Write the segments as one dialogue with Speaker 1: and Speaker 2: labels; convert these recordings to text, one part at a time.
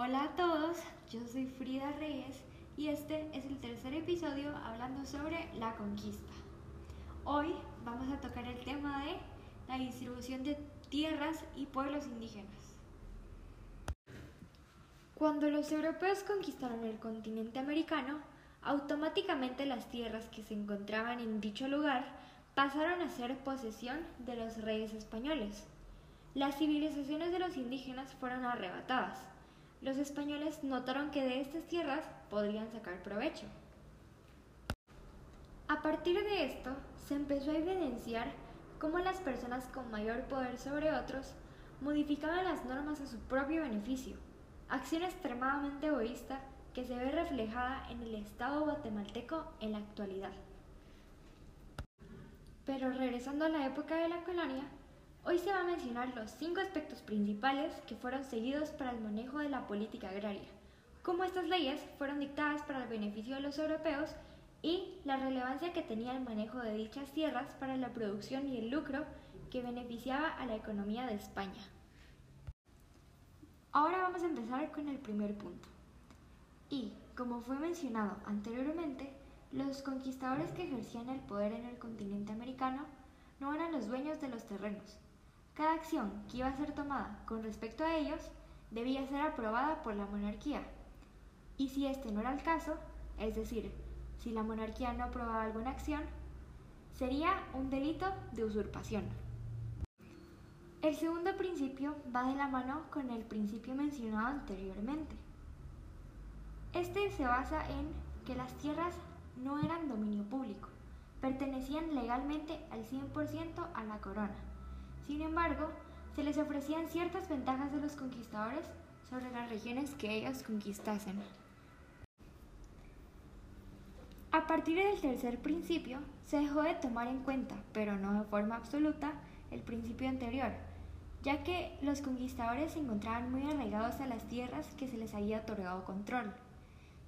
Speaker 1: Hola a todos, yo soy Frida Reyes y este es el tercer episodio hablando sobre la conquista. Hoy vamos a tocar el tema de la distribución de tierras y pueblos indígenas. Cuando los europeos conquistaron el continente americano, automáticamente las tierras que se encontraban en dicho lugar pasaron a ser posesión de los reyes españoles. Las civilizaciones de los indígenas fueron arrebatadas. Los españoles notaron que de estas tierras podrían sacar provecho. A partir de esto, se empezó a evidenciar cómo las personas con mayor poder sobre otros modificaban las normas a su propio beneficio, acción extremadamente egoísta que se ve reflejada en el Estado guatemalteco en la actualidad. Pero regresando a la época de la colonia, hoy se va a mencionar los cinco aspectos principales que fueron seguidos para el manejo de la política agraria, cómo estas leyes fueron dictadas para el beneficio de los europeos y la relevancia que tenía el manejo de dichas tierras para la producción y el lucro que beneficiaba a la economía de España. Ahora vamos a empezar con el primer punto. Y, como fue mencionado anteriormente, los conquistadores que ejercían el poder en el continente americano no eran los dueños de los terrenos. Cada acción que iba a ser tomada con respecto a ellos debía ser aprobada por la monarquía. Y si este no era el caso, es decir, si la monarquía no aprobaba alguna acción, sería un delito de usurpación. El segundo principio va de la mano con el principio mencionado anteriormente. Este se basa en que las tierras no eran dominio público, pertenecían legalmente al 100% a la corona. Sin embargo, se les ofrecían ciertas ventajas de los conquistadores sobre las regiones que ellos conquistasen. A partir del tercer principio, se dejó de tomar en cuenta, pero no de forma absoluta, el principio anterior, ya que los conquistadores se encontraban muy arraigados a las tierras que se les había otorgado control.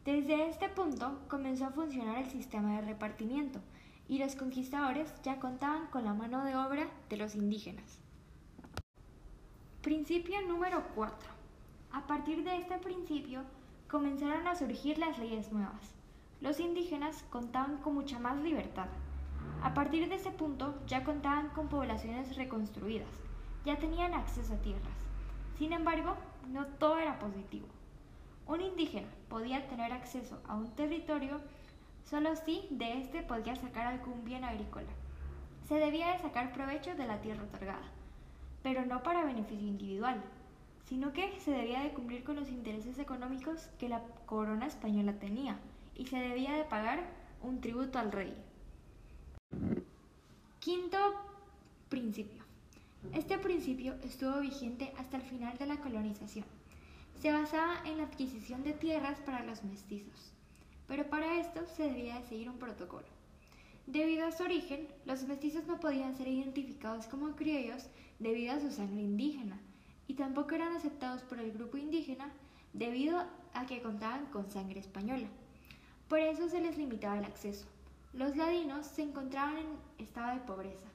Speaker 1: Desde este punto comenzó a funcionar el sistema de repartimiento y los conquistadores ya contaban con la mano de obra de los indígenas. Principio número 4. A partir de este principio comenzaron a surgir las leyes nuevas. Los indígenas contaban con mucha más libertad. A partir de ese punto ya contaban con poblaciones reconstruidas, ya tenían acceso a tierras. Sin embargo, no todo era positivo. Un indígena podía tener acceso a un territorio solo si de éste podía sacar algún bien agrícola. Se debía de sacar provecho de la tierra otorgada, pero no para beneficio individual, sino que se debía de cumplir con los intereses económicos que la corona española tenía y se debía de pagar un tributo al rey. Quinto principio. Este principio estuvo vigente hasta el final de la colonización. Se basaba en la adquisición de tierras para los mestizos, pero para esto se debía de seguir un protocolo. Debido a su origen, los mestizos no podían ser identificados como criollos debido a su sangre indígena, y tampoco eran aceptados por el grupo indígena debido a que contaban con sangre española. Por eso se les limitaba el acceso. Los ladinos se encontraban en estado de pobreza.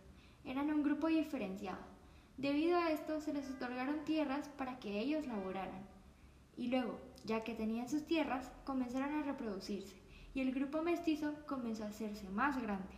Speaker 1: Eran un grupo diferenciado. Debido a esto se les otorgaron tierras para que ellos laboraran. Y luego, ya que tenían sus tierras, comenzaron a reproducirse y el grupo mestizo comenzó a hacerse más grande.